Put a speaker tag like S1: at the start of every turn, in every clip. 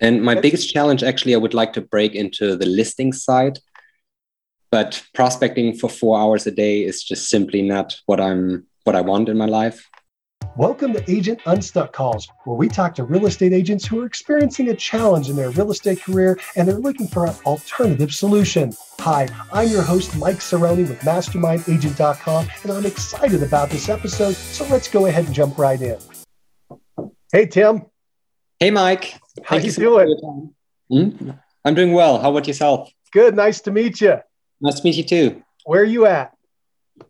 S1: And my biggest challenge, actually, I would like to break into the listing side, but prospecting for four hours a day is just simply not what I'm what I want in my life.
S2: Welcome to Agent Unstuck Calls, where we talk to real estate agents who are experiencing a challenge in their real estate career and they're looking for an alternative solution. Hi, I'm your host, Mike Cerrone with MastermindAgent.com, and I'm excited about this episode. So let's go ahead and jump right in. Hey, Tim.
S1: Hey, Mike.
S2: How Thank you doing?
S1: Hmm? I'm doing well. How about yourself?
S2: Good. Nice to meet you.
S1: Nice to meet you too.
S2: Where are you at?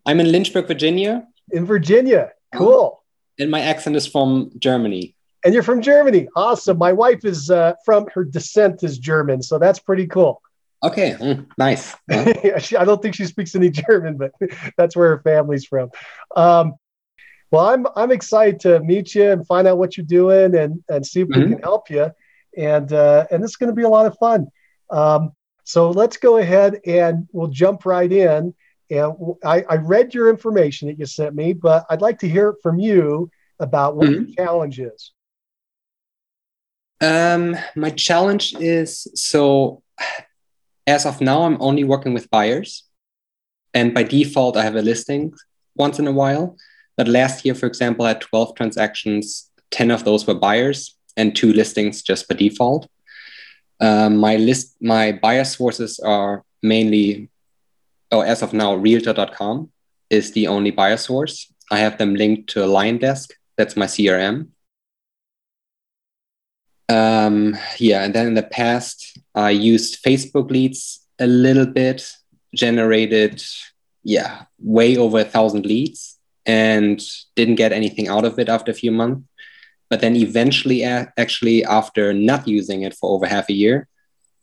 S1: I'm in Lynchburg, Virginia.
S2: In Virginia. Cool.
S1: And my accent is from Germany.
S2: And you're from Germany. Awesome. My wife is uh, from her descent is German, so that's pretty cool.
S1: Okay, mm, nice.
S2: I don't think she speaks any German, but that's where her family's from. Um, well, I'm I'm excited to meet you and find out what you're doing and and see if mm-hmm. we can help you. And uh, and this is going to be a lot of fun. Um, so let's go ahead and we'll jump right in. And I, I, read your information that you sent me, but I'd like to hear it from you about what mm-hmm. your challenge is.
S1: Um, my challenge is so as of now, I'm only working with buyers. And by default, I have a listing once in a while. But last year, for example, I had 12 transactions, 10 of those were buyers and two listings just by default. Um, my list, my buyer sources are mainly, oh, as of now, realtor.com is the only buyer source. I have them linked to a line LionDesk. That's my CRM. Um, yeah, and then in the past, I used Facebook leads a little bit, generated, yeah, way over a thousand leads and didn't get anything out of it after a few months. But then eventually, actually, after not using it for over half a year,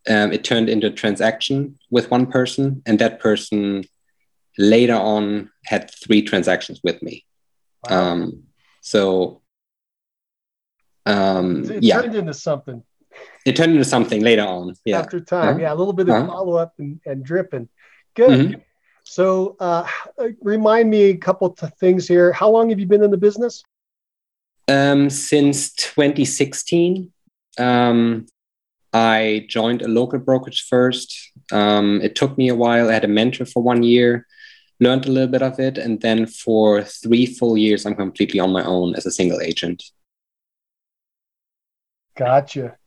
S1: um, it turned into a transaction with one person, and that person later on had three transactions with me. Wow. Um, so, um,
S2: it
S1: yeah,
S2: turned into something.
S1: It turned into something later on. Yeah,
S2: after time, uh-huh. yeah, a little bit of uh-huh. follow up and, and dripping. Good. Mm-hmm. So, uh, remind me a couple of things here. How long have you been in the business?
S1: Um, since 2016. Um, I joined a local brokerage first. Um, it took me a while. I had a mentor for one year, learned a little bit of it. And then for three full years, I'm completely on my own as a single agent.
S2: Gotcha.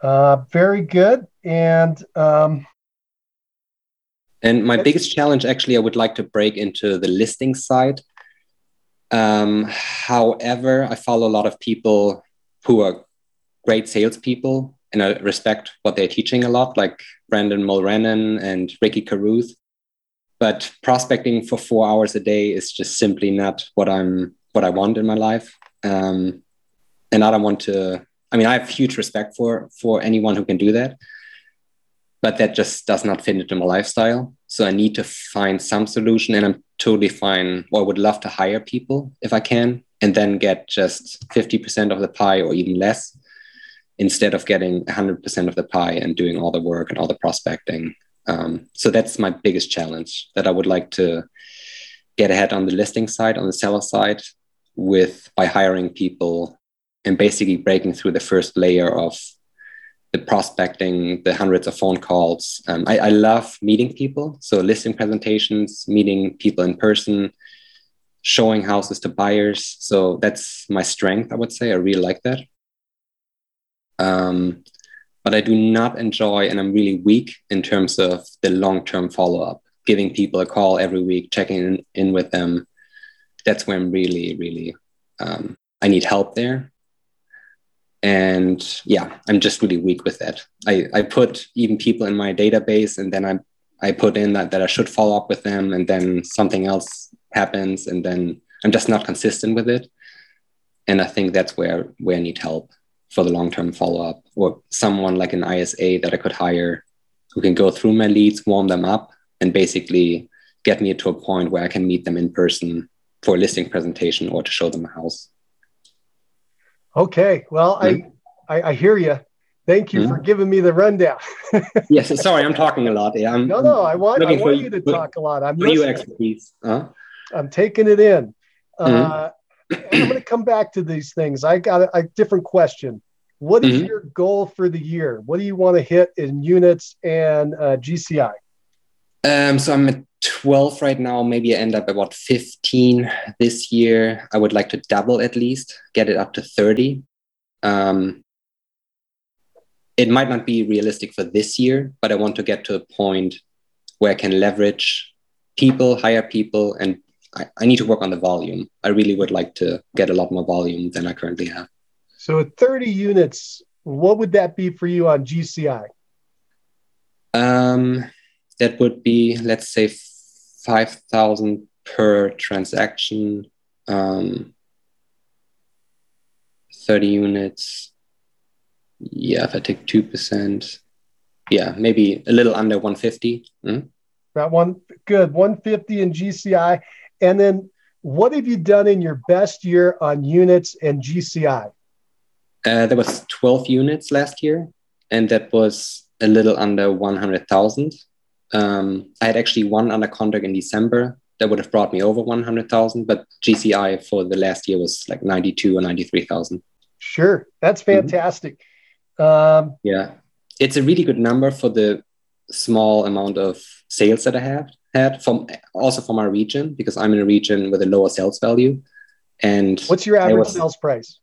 S2: Uh, very good. And um,
S1: and my biggest challenge, actually, I would like to break into the listing side. Um, however, I follow a lot of people who are great salespeople, and I respect what they're teaching a lot, like Brandon Mulrenin and Ricky Carruth. But prospecting for four hours a day is just simply not what I'm what I want in my life. Um, and I don't want to. I mean, I have huge respect for for anyone who can do that but that just does not fit into my lifestyle. So I need to find some solution, and I'm totally fine. Or would love to hire people if I can, and then get just 50% of the pie or even less instead of getting 100% of the pie and doing all the work and all the prospecting. Um, so that's my biggest challenge that I would like to get ahead on the listing side, on the seller side, with by hiring people and basically breaking through the first layer of the prospecting, the hundreds of phone calls. Um, I, I, love meeting people. So listing presentations, meeting people in person, showing houses to buyers. So that's my strength, I would say. I really like that. Um, but I do not enjoy, and I'm really weak in terms of the long-term follow-up, giving people a call every week, checking in, in with them. That's where I'm really, really, um, I need help there and yeah i'm just really weak with that i i put even people in my database and then i i put in that that i should follow up with them and then something else happens and then i'm just not consistent with it. And i think that's where where i need help for the long-term follow-up or someone like an isa that i could hire who can go through my leads warm them up and basically get me to a point where i can meet them in person for a listing presentation or to show them a house
S2: Okay. Well. I, I, I hear you. Thank you mm-hmm. for giving me the rundown.
S1: yes. Sorry, I'm talking a lot. Yeah, I'm,
S2: no, no. I want, I want you to talk a lot. I'm
S1: you expertise. Huh?
S2: I'm taking it in. Mm-hmm. Uh, I'm going to come back to these things. I got a, a different question. What is mm-hmm. your goal for the year? What do you want to hit in units and uh, GCI?
S1: Um, so I'm at 12 right now. Maybe I end up at about 15 this year. I would like to double at least, get it up to 30. Um, it might not be realistic for this year, but I want to get to a point where I can leverage people, hire people, and I, I need to work on the volume. I really would like to get a lot more volume than I currently have.
S2: So at 30 units, what would that be for you on GCI?
S1: Um, that would be, let's say, 5,000 per transaction, um, 30 units. Yeah, if I take 2%, yeah, maybe a little under 150. Mm?
S2: That one, good. 150 in GCI. And then what have you done in your best year on units and GCI?
S1: Uh, there was 12 units last year, and that was a little under 100,000. Um, I had actually one under contract in December that would have brought me over 100,000, but GCI for the last year was like 92 or 93,000.
S2: Sure. That's mm-hmm. fantastic. Mm-hmm.
S1: Um, yeah. It's a really good number for the small amount of sales that I have had from also from our region because I'm in a region with a lower sales value. And
S2: what's your average was, sales price?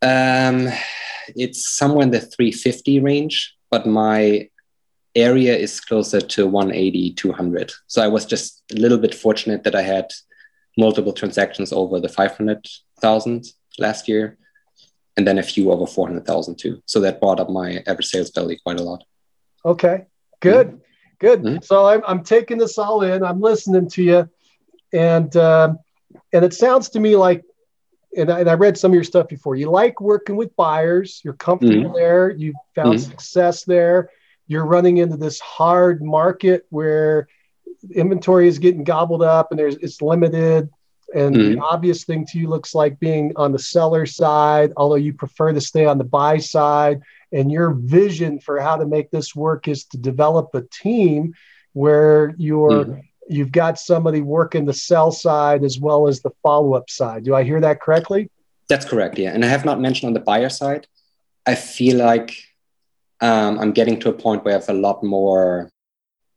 S1: Um, it's somewhere in the 350 range, but my area is closer to 180, 200. So I was just a little bit fortunate that I had multiple transactions over the 500,000 last year, and then a few over 400,000 too. So that brought up my average sales value quite a lot.
S2: Okay, good. Mm-hmm. Good. Mm-hmm. So I'm, I'm taking this all in. I'm listening to you, and um, and it sounds to me like, and I, and I, read some of your stuff before. You like working with buyers. You're comfortable mm-hmm. there. You found mm-hmm. success there. You're running into this hard market where inventory is getting gobbled up and there's it's limited. And the mm-hmm. obvious thing to you looks like being on the seller side, although you prefer to stay on the buy side and your vision for how to make this work is to develop a team where you're mm-hmm. you've got somebody working the sell side as well as the follow-up side do i hear that correctly
S1: that's correct yeah and i have not mentioned on the buyer side i feel like um, i'm getting to a point where i have a lot more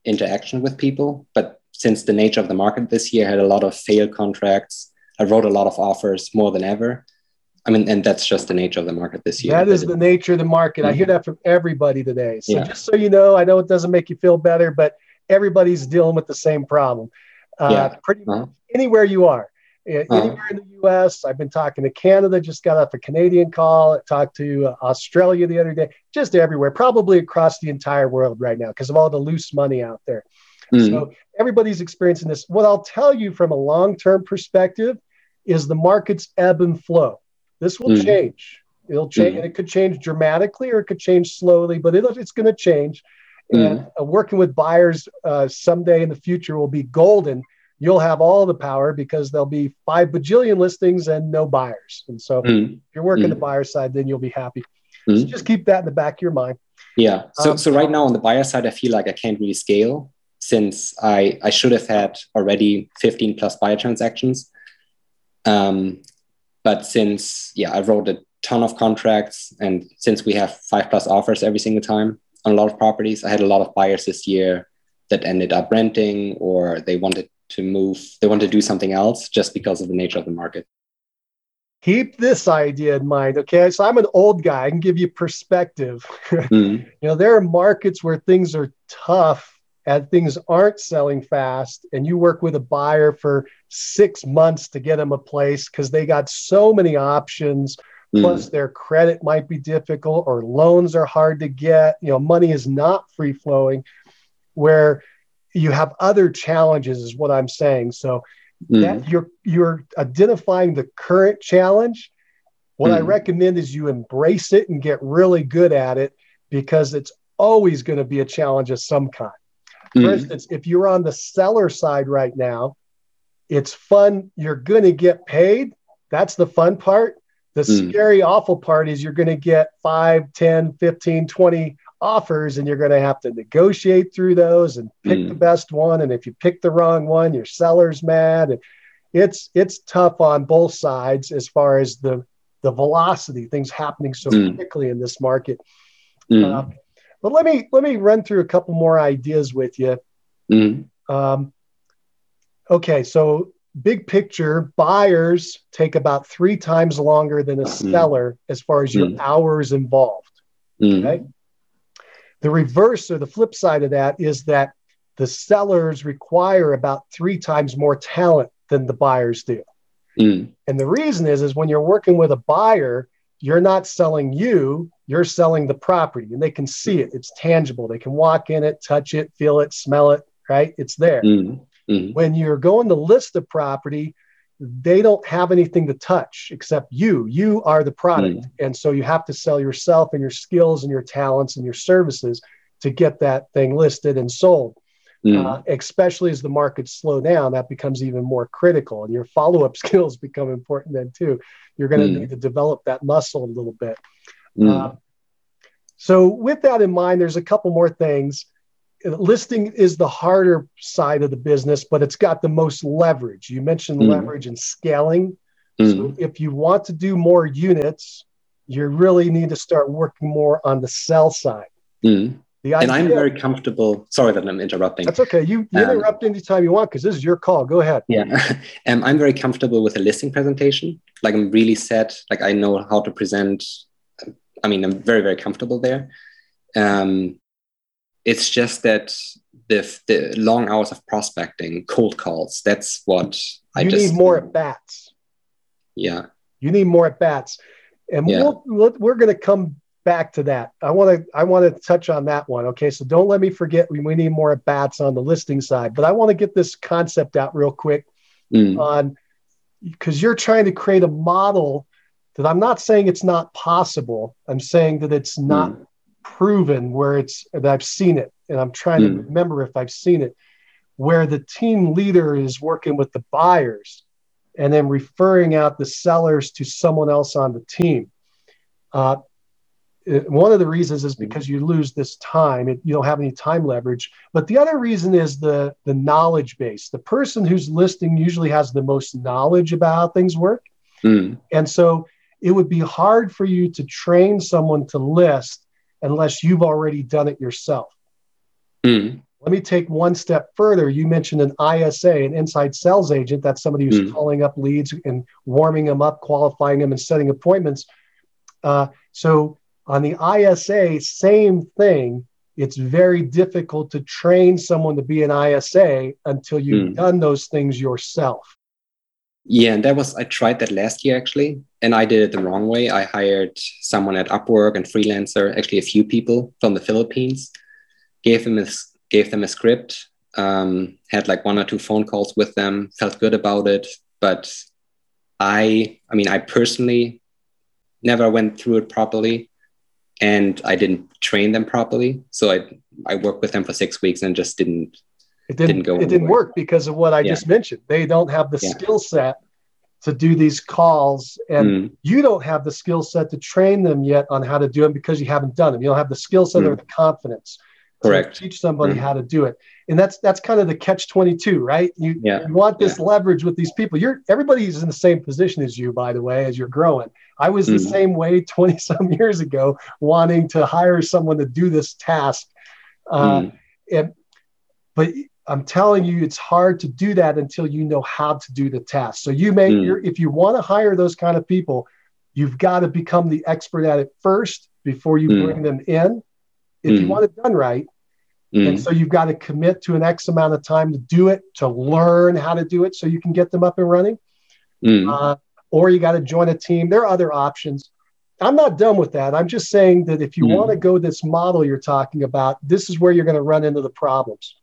S1: interaction with people but since the nature of the market this year I had a lot of failed contracts i wrote a lot of offers more than ever I mean, and that's just the nature of the market this year.
S2: That is the nature of the market. Mm-hmm. I hear that from everybody today. So yeah. just so you know, I know it doesn't make you feel better, but everybody's dealing with the same problem. Uh, yeah. Pretty uh-huh. anywhere you are, uh-huh. anywhere in the U.S. I've been talking to Canada. Just got off a Canadian call. I talked to uh, Australia the other day. Just everywhere, probably across the entire world right now because of all the loose money out there. Mm. So everybody's experiencing this. What I'll tell you from a long-term perspective is the markets ebb and flow. This will mm change. It'll change, mm and it could change dramatically or it could change slowly, but it, it's going to change. And uh, working with buyers uh, someday in the future will be golden. You'll have all the power because there'll be five bajillion listings and no buyers. And so, if you're working the buyer side, then you'll be happy. So just keep that in the back of your mind.
S1: Yeah. So, um, so right now on the buyer side, I feel like I can't really scale since I, I should have had already 15 plus buyer transactions. Um, but since, yeah, I wrote a ton of contracts and since we have five plus offers every single time on a lot of properties, I had a lot of buyers this year that ended up renting or they wanted to move, they want to do something else just because of the nature of the market.
S2: Keep this idea in mind. Okay. So I'm an old guy. I can give you perspective. Mm-hmm. you know, there are markets where things are tough and things aren't selling fast and you work with a buyer for six months to get them a place because they got so many options mm. plus their credit might be difficult or loans are hard to get you know money is not free flowing where you have other challenges is what i'm saying so mm. that you're you're identifying the current challenge what mm. i recommend is you embrace it and get really good at it because it's always going to be a challenge of some kind for mm. instance, if you're on the seller side right now, it's fun. You're going to get paid. That's the fun part. The mm. scary, awful part is you're going to get 5, 10, 15, 20 offers, and you're going to have to negotiate through those and pick mm. the best one. And if you pick the wrong one, your seller's mad. And it's it's tough on both sides as far as the the velocity, things happening so mm. quickly in this market. Mm. Uh, but let me let me run through a couple more ideas with you. Mm. Um, okay, so big picture, buyers take about three times longer than a mm. seller as far as your mm. hours involved. Mm. Okay. The reverse or the flip side of that is that the sellers require about three times more talent than the buyers do. Mm. And the reason is, is when you're working with a buyer, you're not selling you, you're selling the property and they can see it. It's tangible. They can walk in it, touch it, feel it, smell it, right? It's there. Mm. Mm. When you're going to list a property, they don't have anything to touch except you. You are the product. Mm. And so you have to sell yourself and your skills and your talents and your services to get that thing listed and sold. Mm. Uh, especially as the markets slow down, that becomes even more critical. And your follow up skills become important then too. You're going to mm. need to develop that muscle a little bit. Mm. Uh, so, with that in mind, there's a couple more things listing is the harder side of the business, but it's got the most leverage. You mentioned mm. leverage and scaling. Mm. So if you want to do more units, you really need to start working more on the sell side.
S1: Mm. The idea, and I'm very comfortable. Sorry that I'm interrupting.
S2: That's okay. You, you um, interrupt anytime you want because this is your call. Go ahead.
S1: Yeah. um, I'm very comfortable with a listing presentation. Like I'm really set. Like I know how to present. I mean, I'm very, very comfortable there. Um, it's just that the the long hours of prospecting, cold calls. That's what
S2: I you just need more at bats.
S1: Yeah,
S2: you need more at bats, and yeah. we'll, we're going to come back to that. I want to I want to touch on that one. Okay, so don't let me forget we, we need more at bats on the listing side, but I want to get this concept out real quick mm. on because you're trying to create a model that I'm not saying it's not possible. I'm saying that it's not mm proven where it's that I've seen it, and I'm trying mm. to hmm. remember if I've seen it, where the team leader is working with the buyers and then referring out the sellers to someone else on the team. Uh, one of the reasons is because you lose this time it, you don't have any time leverage but the other reason is the the knowledge base the person who's listing usually has the most knowledge about how things work mm. and so it would be hard for you to train someone to list unless you've already done it yourself. Mm. Let me take one step further. You mentioned an ISA, an inside sales agent. That's somebody who's mm. calling up leads and warming them up, qualifying them, and setting appointments. Uh, so on the ISA, same thing. It's very difficult to train someone to be an ISA until you've mm. done those things yourself.
S1: Yeah, and that was I tried that last year actually, and I did it the wrong way. I hired someone at Upwork and freelancer, actually a few people from the Philippines, gave them a gave them a script, um, had like one or two phone calls with them, felt good about it, but I, I mean, I personally never went through it properly, and I didn't train them properly. So I I worked with them for six weeks and just didn't
S2: it didn't, didn't go. It didn't work because of what I yeah. just mentioned. They don't have the yeah. skill set to do these calls, and mm. you don't have the skill set to train them yet on how to do them because you haven't done them. You don't have the skill set mm. or the confidence.
S1: Correct.
S2: teach somebody mm. how to do it, and that's that's kind of the catch twenty two, right? You, yeah. you want this leverage with these people. You're everybody's in the same position as you, by the way, as you're growing. I was the mm. same way twenty some years ago, wanting to hire someone to do this task. Uh, mm. and, but I'm telling you, it's hard to do that until you know how to do the task. So you may, mm. if you want to hire those kind of people, you've got to become the expert at it first before you mm. bring them in. If mm. you hmm. want it done right, hmm. and so you've got to commit to an X amount of time to do it, to learn how to do it, so you can get them up and running. Hmm. Uh, or you got to join a team. There are other options. I'm not done with that. I'm just saying that if you want to go this model you're talking about, this is where you're going to run into the problems.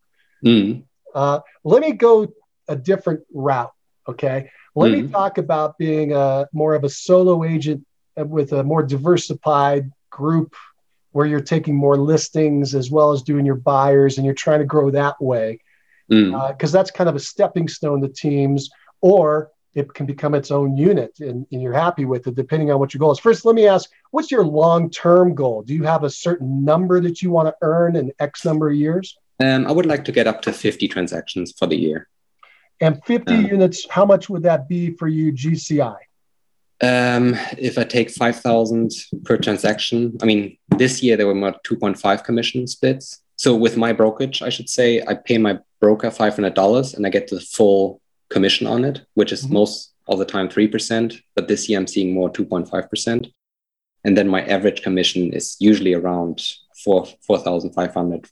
S2: Mm. Uh, let me go a different route. Okay. Let mm. me mm-hmm. talk about being a more of a solo agent with a more diversified group where you're taking more listings as well as doing your buyers and you're trying to grow that way. Because mm. uh, that's kind of a stepping stone to teams, or it can become its own unit and, and, you're happy with it depending on what your goal is. First, let me ask what's your long term goal? Do you have a certain number that you want to earn in X number of years?
S1: Um, I would like to get up to 50 transactions for the year.
S2: And 50 um, units, how much would that be for you GCI?
S1: Um, if I take 5,000 per transaction, I mean, this year there were more 2.5 commission splits. So with my brokerage, I should say, I pay my broker $500 and I get the full commission on it, which is mm-hmm. most of the time 3%. But this year I'm seeing more 2.5%. And then my average commission is usually around four, 4,500,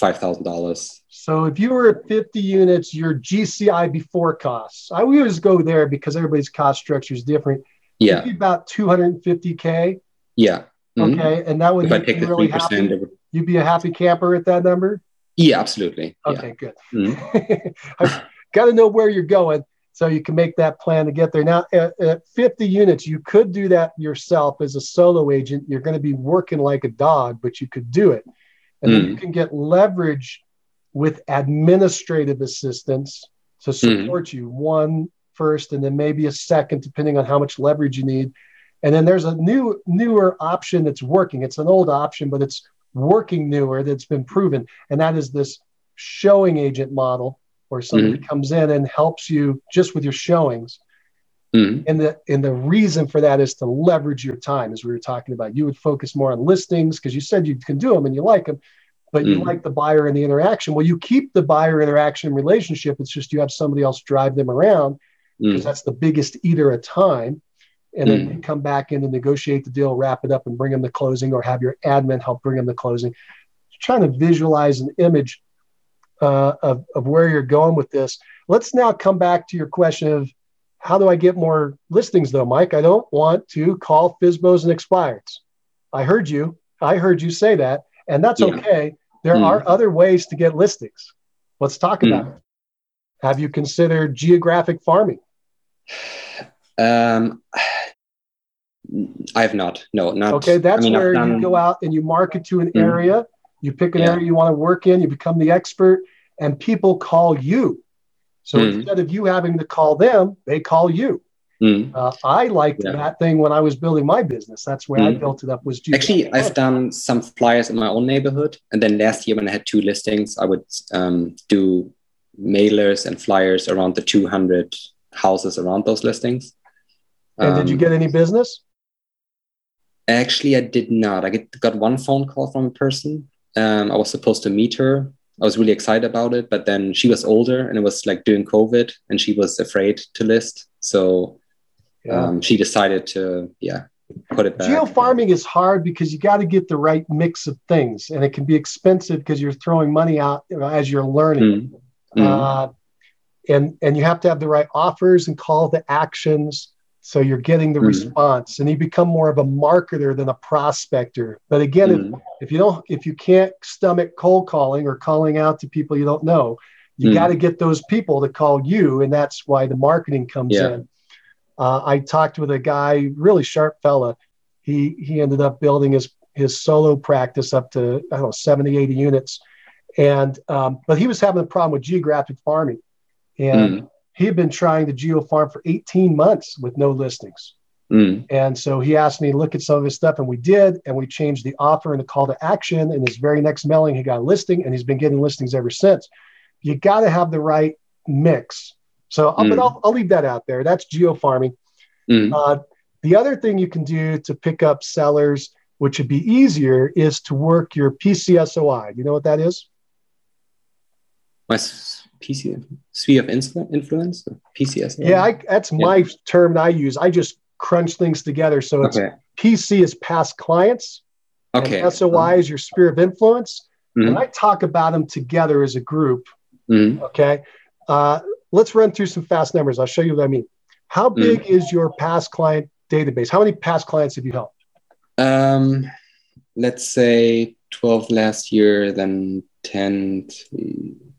S1: $5,000.
S2: So if you were at 50 units, your GCI before costs, I always go there because everybody's cost structure is different.
S1: Yeah.
S2: about 250K.
S1: Yeah.
S2: Mm-hmm. Okay. And that would
S1: if I take the really 3%,
S2: happy. Would... You'd be a happy camper at that number?
S1: Yeah, absolutely.
S2: Okay,
S1: yeah.
S2: good. Mm-hmm. I've got to know where you're going so you can make that plan to get there. Now, at, at 50 units, you could do that yourself as a solo agent. You're going to be working like a dog, but you could do it. And mm. then you mm. can get leverage with administrative assistance to mm. support mm. you. One first, and then maybe a second, depending on how much leverage you need. And then there's a new, newer option that's working. It's an old option, but it's working newer that's been proven, and that is this showing agent model, where somebody mm-hmm. comes in and helps you just with your showings. Mm-hmm. And the and the reason for that is to leverage your time, as we were talking about. You would focus more on listings because you said you can do them and you like them, but you mm-hmm. like the buyer and the interaction. Well, you keep the buyer interaction relationship. It's just you have somebody else drive them around because mm. that's the biggest eater of time. And then mm. you come back in and negotiate the deal, wrap it up, and bring them the closing, or have your admin help bring them the closing. Trying to visualize an image uh, of, of where you're going with this. Let's now come back to your question of how do I get more listings, though, Mike? I don't want to call FSBOs and expireds. I heard you. I heard you say that, and that's yeah. okay. There mm. are other ways to get listings. Let's talk mm. about it. Have you considered geographic farming?
S1: Um, I have not. No, not.
S2: Okay, that's I mean, where done... you go out and you market to an mm. area. You pick an yeah. area you want to work in. You become the expert, and people call you. So mm. instead of you having to call them, they call you. Mm. Uh, I liked yeah. that thing when I was building my business. That's where I mm. built it up. Was
S1: actually I've done some flyers in my own neighborhood, and then last year when I had two listings, I would um, do mailers and flyers around the 200 houses around those listings.
S2: And um, did you um, get any business?
S1: Actually, I did not. I get, got one phone call from a person. Um, I was supposed to meet her. I was really excited about it, but then she was older and it was like during COVID and she was afraid to list. So yeah. um, she decided to, yeah, put it back.
S2: Geo farming is hard because you got to get the right mix of things and it can be expensive because you're throwing money out you know, as you're learning. Mm-hmm. Uh, and, and you have to have the right offers and call to actions so you're getting the mm-hmm. response and you become more of a marketer than a prospector. But again, mm-hmm. if, if, you don't, if you can't stomach cold calling or calling out to people you don't know, you mm-hmm. got to get those people to call you. And that's why the marketing comes yeah. in. Uh, I talked with a guy, really sharp fella. He, he ended up building his, his solo practice up to, I don't know, 70, 80 units. And, um, but he was having a problem with geographic farming. And mm he had been trying to geo farm for 18 months with no listings. Mm. And so he asked me to look at some of his stuff, and we did. And we changed the offer and the call to action. And his very next mailing, he got a listing, and he's been getting listings ever since. You got to have the right mix. So, mm. but I'll, I'll, leave that out there. That's geo farming. Mm. Uh, the other thing you can do to pick up sellers, which would be easier, is to work your PCSOI. Do you know what that is?
S1: My PC sphere of influence, PCS.
S2: Yeah, I, that's yeah. my term that I use. I just crunch things together. So it's okay. PC is past clients.
S1: Okay.
S2: SOI is your sphere of influence. Mm-hmm. And I talk about them together as a group. Mm-hmm. Okay. Uh, let's run through some fast numbers. I'll show you what I mean. How mm-hmm. big mm-hmm. is your past client database? How many past clients have you helped?
S1: Um, let's say 12 last year, then 10,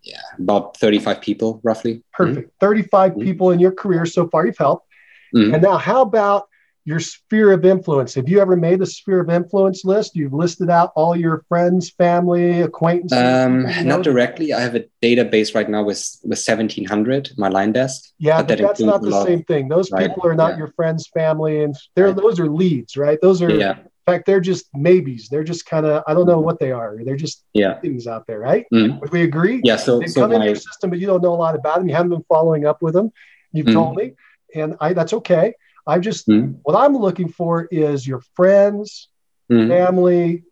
S1: yeah, about 35 people roughly.
S2: Perfect. Mm-hmm. 35 mm-hmm. people in your career so far you've helped. Mm-hmm. And now, how about your sphere of influence? Have you ever made a sphere of influence list? You've listed out all your friends, family, acquaintances?
S1: Um, not directly. I have a database right now with, with 1700, my LionDesk.
S2: Yeah, but, but that's not the same thing. Those right? people are not yeah. your friends, family, and they're, right. those are leads, right? Those are yeah fact, they're just maybes. They're just kind of I don't know what they are. They're just
S1: yeah.
S2: things out there, right? Mm. Would we agree?
S1: Yeah. So
S2: they
S1: so
S2: come my... into your system, but you don't know a lot about them. You haven't been following up with them. You've mm. told me, and I that's okay. I just mm. what I'm looking for is your friends, family,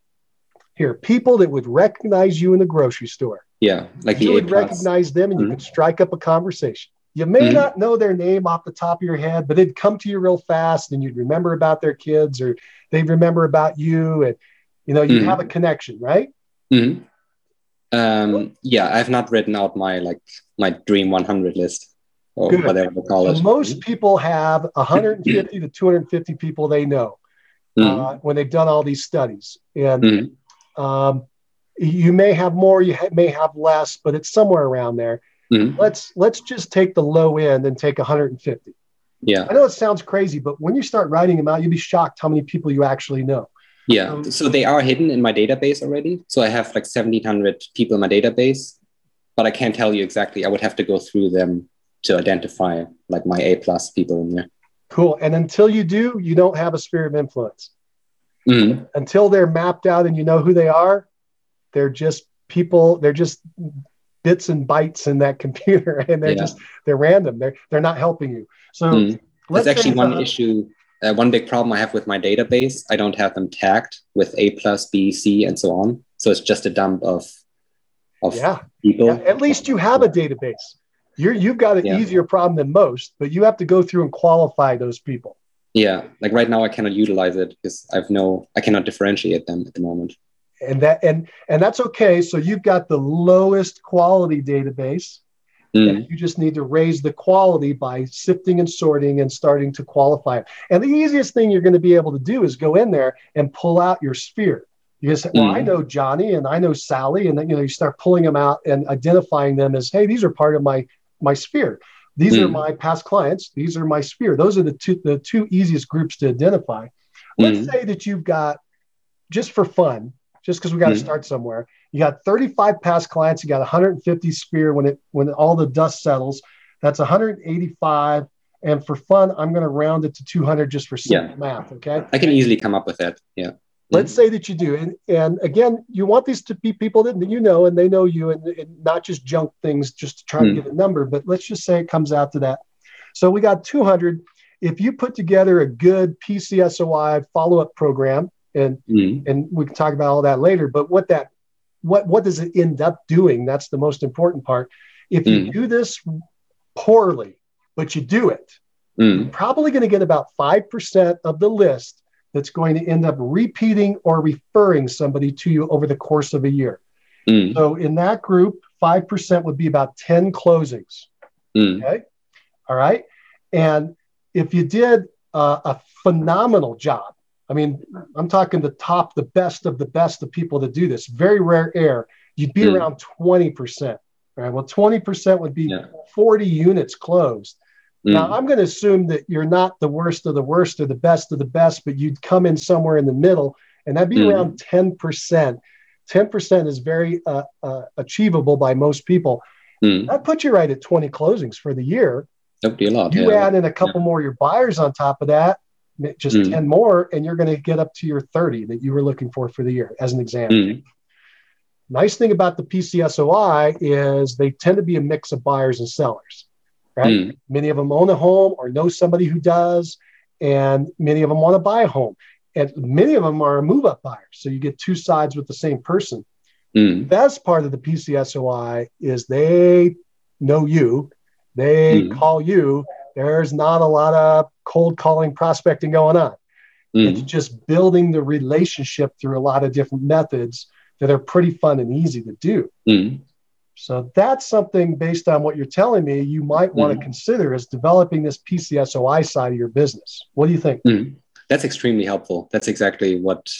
S2: here, people that would recognize you in the grocery store.
S1: Yeah,
S2: like you would recognize them, and you could strike up a conversation. You may mm. not know their name off the top of your head, but it'd come to you real fast, and you'd remember about their kids, or they'd remember about you, and you know you'd have a connection, right?
S1: Mm-hmm. Um, yeah, I've not written out my like my dream 100 list or Good. whatever they call it.
S2: So most people have 150 to 250 people they know uh, when they've done all these studies, and um, you may have more, you ha- may have less, but it's somewhere around there. Mm. Let's let's just take the low end and take 150.
S1: Yeah,
S2: I know it sounds crazy, but when you start writing them out, you'll be shocked how many people you actually know.
S1: Yeah. Um, so they are hidden in my database already. So I have like 1700 people in my database, but I can't tell you exactly. I would have to go through them to identify like my A plus people in there.
S2: Cool. And until you do, you don't have a sphere of influence. Mm-hmm. Until they're mapped out and you know who they are, they're just people, they're just bits and bytes in that computer and they're yeah. just they're random. They're they're not helping you. So
S1: mm-hmm. that's actually one uh, issue uh, one big problem I have with my database, I don't have them tagged with A plus, B, C, and so on. So it's just a dump of of yeah. people. Yeah.
S2: At least you have a database. You're you've got an yeah. easier problem than most, but you have to go through and qualify those people.
S1: Yeah, like right now I cannot utilize it because I've no I cannot differentiate them at the moment.
S2: And that and and that's okay. So you've got the lowest quality database Mm. you just need to raise the quality by sifting and sorting and starting to qualify it. And the easiest thing you're going to be able to do is go in there and pull out your sphere. You say, well, mm. I know Johnny and I know Sally, and then you know you start pulling them out and identifying them as, hey, these are part of my my sphere. These mm. are my past clients. These are my sphere. Those are the two the two easiest groups to identify. Let's mm. say that you've got just for fun, just because we got to mm. start somewhere. You got 35 past clients. You got 150 sphere when it when all the dust settles. That's 185. And for fun, I'm going to round it to 200 just for simple yeah. math. Okay.
S1: I can easily come up with that. Yeah.
S2: Let's say that you do, and and again, you want these to be people that you know and they know you, and, and not just junk things just to try mm. to get a number. But let's just say it comes out to that. So we got 200. If you put together a good PCSOI follow-up program, and mm. and we can talk about all that later. But what that what what does it end up doing? That's the most important part. If you mm. do this poorly, but you do it, mm. you're probably going to get about five percent of the list that's going to end up repeating or referring somebody to you over the course of a year. Mm. So in that group, five percent would be about ten closings. Okay, all right, and if you did uh, a phenomenal job I mean, I'm talking the top, the best of the best of people that do this. Very rare air. You'd be mm. around 20%. Right. Well, 20% would be yeah. 40 units closed. Mm. Now, I'm going to assume that you're not the worst of the worst or the best of the best, but you'd come in somewhere in the middle, and that'd be mm. around 10%. 10% is very uh, uh, achievable by most people. Mm. That puts you right at 20 closings for the year.
S1: That'd be a lot.
S2: You yeah. add in a couple yeah. more your buyers on top of that, just mm. 10 more and you're going to get up to your 30 that you were looking for for the year as an example mm. nice thing about the pcsoi is they tend to be a mix of buyers and sellers right mm. many of them own a home or know somebody who does and many of them want to buy a home and many of them are move up buyers so you get two sides with the same person mm. the best part of the pcsoi is they know you they mm. call you there's not a lot of cold calling prospecting going on. Mm-hmm. It's just building the relationship through a lot of different methods that are pretty fun and easy to do. Mm-hmm. So that's something based on what you're telling me, you might want to mm-hmm. consider is developing this PCSOI side of your business. What do you think?
S1: That's extremely helpful. That's exactly what,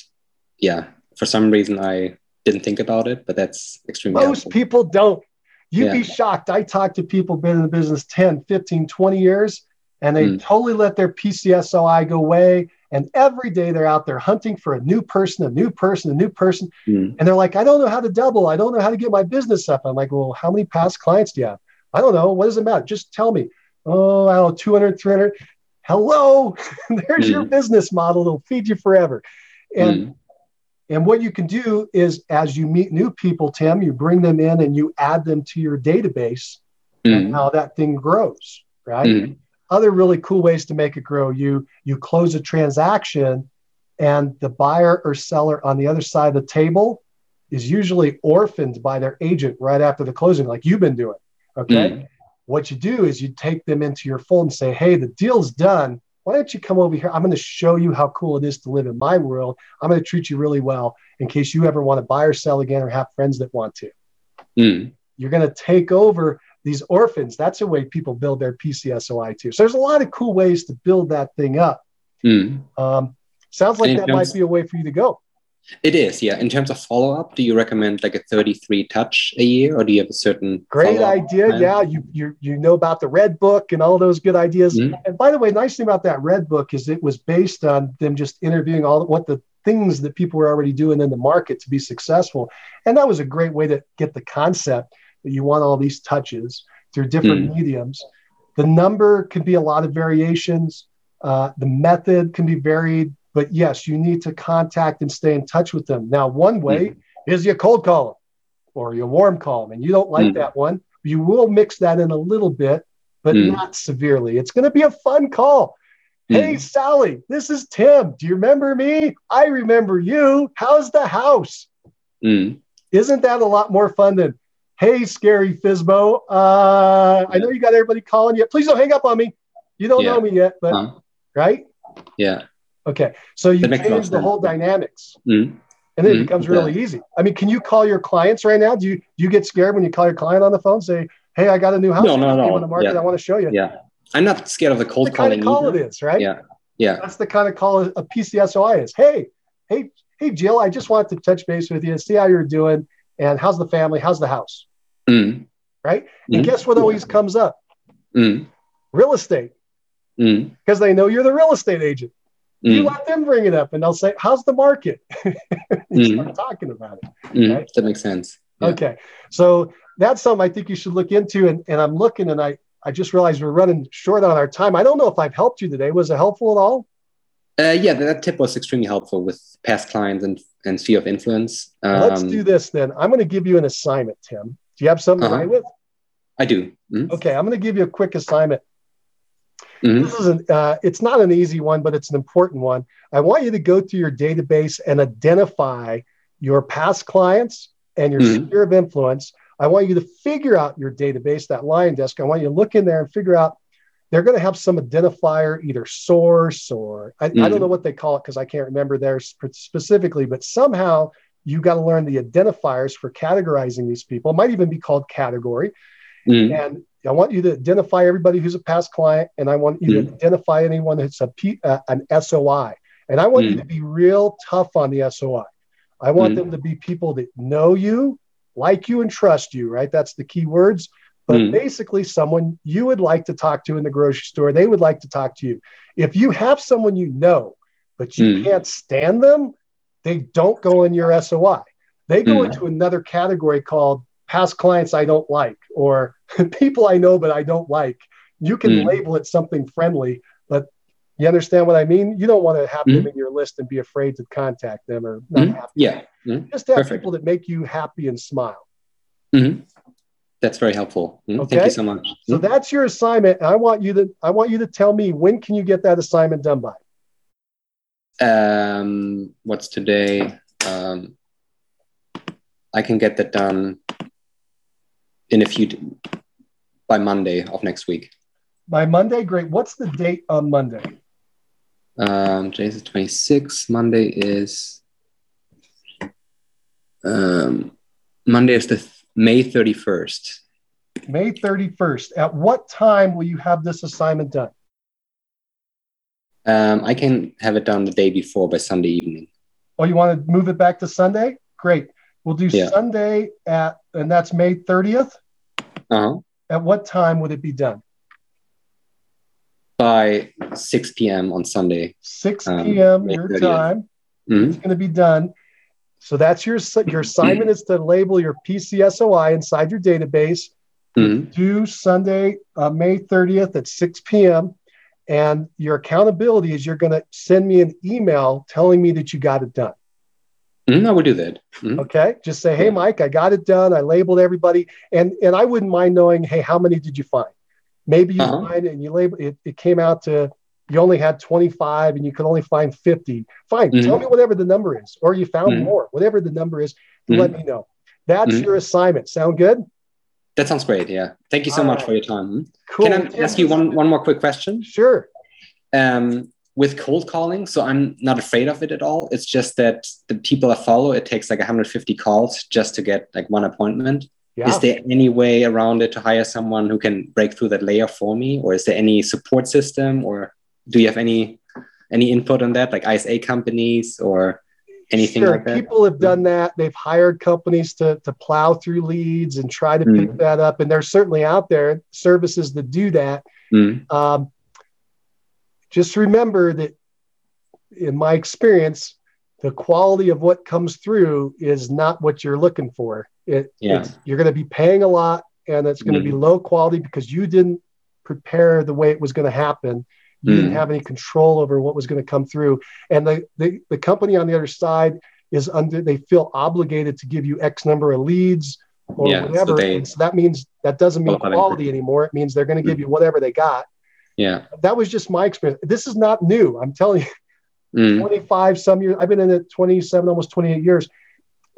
S1: yeah, for some reason I didn't think about it, but that's extremely
S2: Most
S1: helpful.
S2: people don't. You'd yeah. be shocked. I talk to people been in the business 10, 15, 20 years, and they mm. totally let their PCSOI go away. And every day they're out there hunting for a new person, a new person, a new person. Mm. And they're like, I don't know how to double. I don't know how to get my business up. I'm like, well, how many past clients do you have? I don't know. What does it matter? Just tell me. Oh, I don't know, 200, 300. Hello, there's mm. your business model. It'll feed you forever. And mm. And what you can do is, as you meet new people, Tim, you bring them in and you add them to your database, mm. and how that thing grows, right? Mm. other really cool ways to make it grow. You you close a transaction, and the buyer or seller on the other side of the table is usually orphaned by their agent right after the closing, like you've been doing. Okay. Mm. What you do is you take them into your fold and say, "Hey, the deal's done. Why don't you come over here? I'm going to show you how cool it is to live in my world. I'm going to treat you really well in case you ever want to buy or sell again or have friends that want to." Mm. You're going to take over these orphans. That's a way people build their PCSOI too. So there's a lot of cool ways to build that thing up. Mm. Um, sounds like that might be a way for you to go.
S1: It is, yeah. In terms of follow up, do you recommend like a 33 touch a year, or do you have a certain?
S2: Great idea. Plan? Yeah, you you you know about the Red Book and all those good ideas. Mm-hmm. And by the way, nice thing about that Red Book is it was based on them just interviewing all what the things that people were already doing in the market to be successful, and that was a great way to get the concept that you want all these touches through different mm. mediums. The number can be a lot of variations. Uh, the method can be varied, but yes, you need to contact and stay in touch with them. Now, one way mm. is you cold call them or you warm call them, and you don't like mm. that one. You will mix that in a little bit, but mm. not severely. It's going to be a fun call. Hey, Sally, this is Tim. Do you remember me? I remember you. How's the house? Isn't that a lot more fun than, Hey, scary FSBO. Uh, I know you got everybody calling you. Please don't hang up on me. You don't yeah. know me yet, but uh-huh. right?
S1: Yeah.
S2: Okay. So you change the whole dynamics. Mm-hmm. And then mm-hmm. it becomes really yeah. easy. I mean, can you call your clients right now? Do you do you get scared when you call your client on the phone? Say, "Hey, I got a new house.
S1: No, no, no.
S2: On the market,
S1: yeah.
S2: I want to show you."
S1: Yeah, I'm not scared of the cold
S2: That's the
S1: calling.
S2: Kind of call either. it is, right?
S1: Yeah, yeah.
S2: That's the kind of call a PCSOI is. Hey, hey, hey, Jill, I just wanted to touch base with you, and see how you're doing, and how's the family, how's the house. Mm right? Mm-hmm. And guess what always comes up? Mm-hmm. Real estate. Because mm-hmm. they know you're the real estate agent. You let them bring it up and they'll say, How's the market? you start talking about
S1: it. Right? That makes sense.
S2: Yeah. Okay. So that's something I think you should look into. And, and I'm looking and I, I just realized we're running short on our time. I don't know if I've helped you today. Was it helpful at all?
S1: Uh, yeah, that tip was extremely helpful with past clients and, and sphere of influence.
S2: Um, Let's do this then. I'm going to give you an assignment, Tim. Do you have something uh-huh. to write with?
S1: I do.
S2: Mm-hmm. Okay, I'm going to give you a quick assignment. Mm-hmm. This is an, uh, it's not an easy one, but it's an important one. I want you to go through your database and identify your past clients and your mm-hmm. sphere of influence. I want you to figure out your database, that LionDesk. I want you to look in there and figure out they're going to have some identifier, either source or I, I don't mm-hmm. know what they call it because I can't remember there specifically, but somehow you've got to learn the identifiers for categorizing these people. It might even be called category. Mm. And I want you to identify everybody who's a past client, and I want you mm. to identify anyone that's a P, uh, an SOI. And I want mm. you to be real tough on the SOI. I want mm. them to be people that know you, like you, and trust you, right? That's the key words. But mm. basically, someone you would like to talk to in the grocery store, they would like to talk to you. If you have someone you know, but you mm. can't stand them, they don't go in your SOI. They go into another category called past clients I don't like or people I know but I don't like. You can mm. label it something friendly, but you understand what I mean? You don't want to have mm. them in your list and be afraid to contact them or not
S1: mm. happy. Yeah.
S2: Hmm. Just have Perfect. people that make you happy and smile.
S1: Mm-hmm. That's very helpful. Okay? Hmm. Thank you so much.
S2: So hmm. that's your assignment. I want you to I want you to tell me when can you get that assignment done by?
S1: Um, what's today? Um, I can get that done in a few by Monday of next week.
S2: By Monday, great. What's the date on Monday?
S1: Um, today's the 26th. Monday is um, Monday is the th- May 31st.
S2: May 31st. At what time will you have this assignment done?
S1: Um, I can have it done the day before by Sunday evening.
S2: Oh, you want to move it back to Sunday? Great. We'll do yeah. Sunday at, and that's May 30th. Uh-huh. At what time would it be done?
S1: By 6 p.m. on Sunday.
S2: 6 p.m. Um, your 30th. time. Mm-hmm. It's going to be done. So that's your your assignment is to label your PCSOI inside your database. Mm-hmm. Due Sunday, uh, May 30th at 6 p.m. And your accountability is you're going to send me an email telling me that you got it done.
S1: Mm, I would do that.
S2: Mm-hmm. Okay. Just say, hey, Mike, I got it done. I labeled everybody. And, and I wouldn't mind knowing, hey, how many did you find? Maybe you uh-huh. find it and you label it, it came out to you only had 25 and you could only find 50. Fine, mm-hmm. tell me whatever the number is, or you found more, whatever the number is, let me know. That's your assignment. Sound good?
S1: That sounds great. Yeah. Thank you so All much right. for your time. Cool. Can I ask you one, one more quick question?
S2: Sure.
S1: Um, with cold calling, so I'm not afraid of it at all. It's just that the people I follow, it takes like 150 calls just to get like one appointment. Yeah. Is there any way around it to hire someone who can break through that layer for me, or is there any support system, or do you have any any input on that, like ISA companies or anything sure. like that?
S2: People have done that. They've hired companies to to plow through leads and try to mm. pick that up, and there's certainly out there services that do that. Mm. Um, just remember that, in my experience, the quality of what comes through is not what you're looking for. It, yeah. you're going to be paying a lot, and it's going to mm. be low quality because you didn't prepare the way it was going to happen you mm. didn't have any control over what was going to come through. And the, the, the company on the other side is under, they feel obligated to give you X number of leads or yeah, whatever. So, they, so that means that doesn't mean quality anymore. It means they're going to give mm. you whatever they got.
S1: Yeah.
S2: That was just my experience. This is not new. I'm telling you, mm. 25 some years, I've been in it 27, almost 28 years.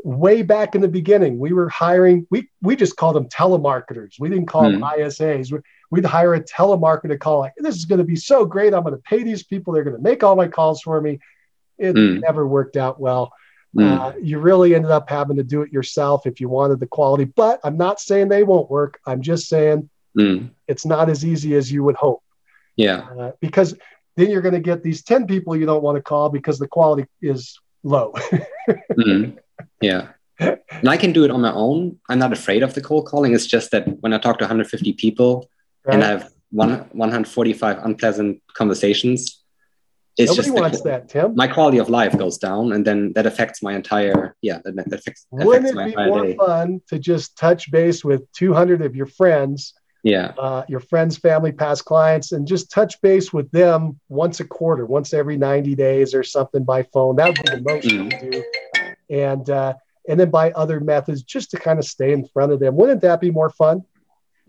S2: Way back in the beginning, we were hiring, we, we just called them telemarketers. We didn't call mm. them ISAs. We'd hire a telemarketer call like this is going to be so great i'm going to pay these people they're going to make all my calls for me it mm. never worked out well mm. uh, you really ended up having to do it yourself if you wanted the quality but i'm not saying they won't work i'm just saying mm. it's not as easy as you would hope
S1: yeah
S2: uh, because then you're going to get these 10 people you don't want to call because the quality is low
S1: mm. yeah and I can do it on my own. I'm not afraid of the cold calling. It's just that when I talk to 150 people, right. and I have one, 145 unpleasant conversations.
S2: It's Nobody just wants that, Tim.
S1: My quality of life goes down, and then that affects my entire yeah. That, that affects,
S2: Wouldn't affects it be more day. fun to just touch base with 200 of your friends?
S1: Yeah,
S2: uh, your friends, family, past clients, and just touch base with them once a quarter, once every 90 days or something by phone. That would be the most mm. you do, and uh, and then by other methods, just to kind of stay in front of them. Wouldn't that be more fun?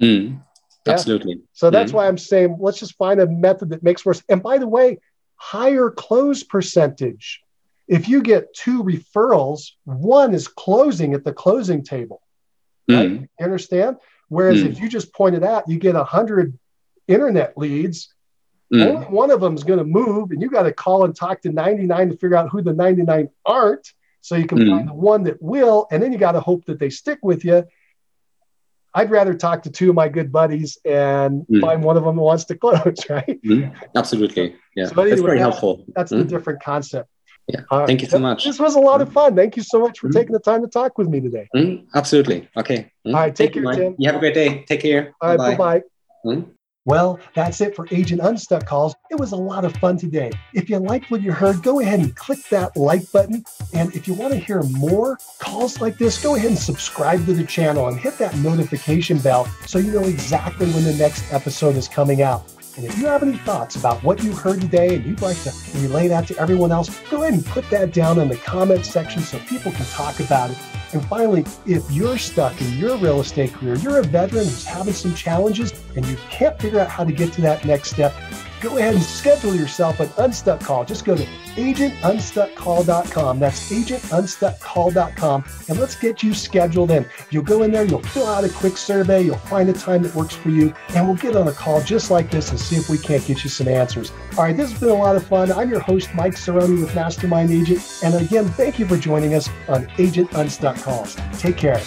S1: Mm. Yeah. Absolutely.
S2: So that's mm-hmm. why I'm saying let's just find a method that makes worse. And by the way, higher close percentage. If you get two referrals, one is closing at the closing table. Right? Mm. You understand? Whereas mm. if you just point it out, you get a hundred internet leads. Mm. Only one of them is going to move, and you got to call and talk to 99 to figure out who the 99 aren't. So you can mm. find the one that will, and then you got to hope that they stick with you. I'd rather talk to two of my good buddies and mm. find one of them who wants to close, right?
S1: Mm. Absolutely. Yeah. So anyway, that's very helpful.
S2: That's mm. the different concept.
S1: Yeah. Uh, Thank you so much.
S2: This was a lot of fun. Thank you so much for mm. taking the time to talk with me today.
S1: Mm. Absolutely. Okay.
S2: Mm. All right. Take, take care, Tim.
S1: You have a great day. Take care.
S2: All right. Bye bye. Well, that's it for Agent Unstuck calls. It was a lot of fun today. If you liked what you heard, go ahead and click that like button. And if you want to hear more calls like this, go ahead and subscribe to the channel and hit that notification bell so you know exactly when the next episode is coming out. And if you have any thoughts about what you heard today and you'd like to relay that to everyone else, go ahead and put that down in the comments section so people can talk about it. And finally, if you're stuck in your real estate career, you're a veteran who's having some challenges and you can't figure out how to get to that next step, go ahead and schedule yourself an Unstuck call. Just go to agentunstuckcall.com. That's agentunstuckcall.com. And let's get you scheduled in. You'll go in there, you'll fill out a quick survey, you'll find a time that works for you, and we'll get on a call just like this and see if we can't get you some answers. All right, this has been a lot of fun. I'm your host, Mike Cerrone with Mastermind Agent. And again, thank you for joining us on Agent Unstuck Calls. Take care.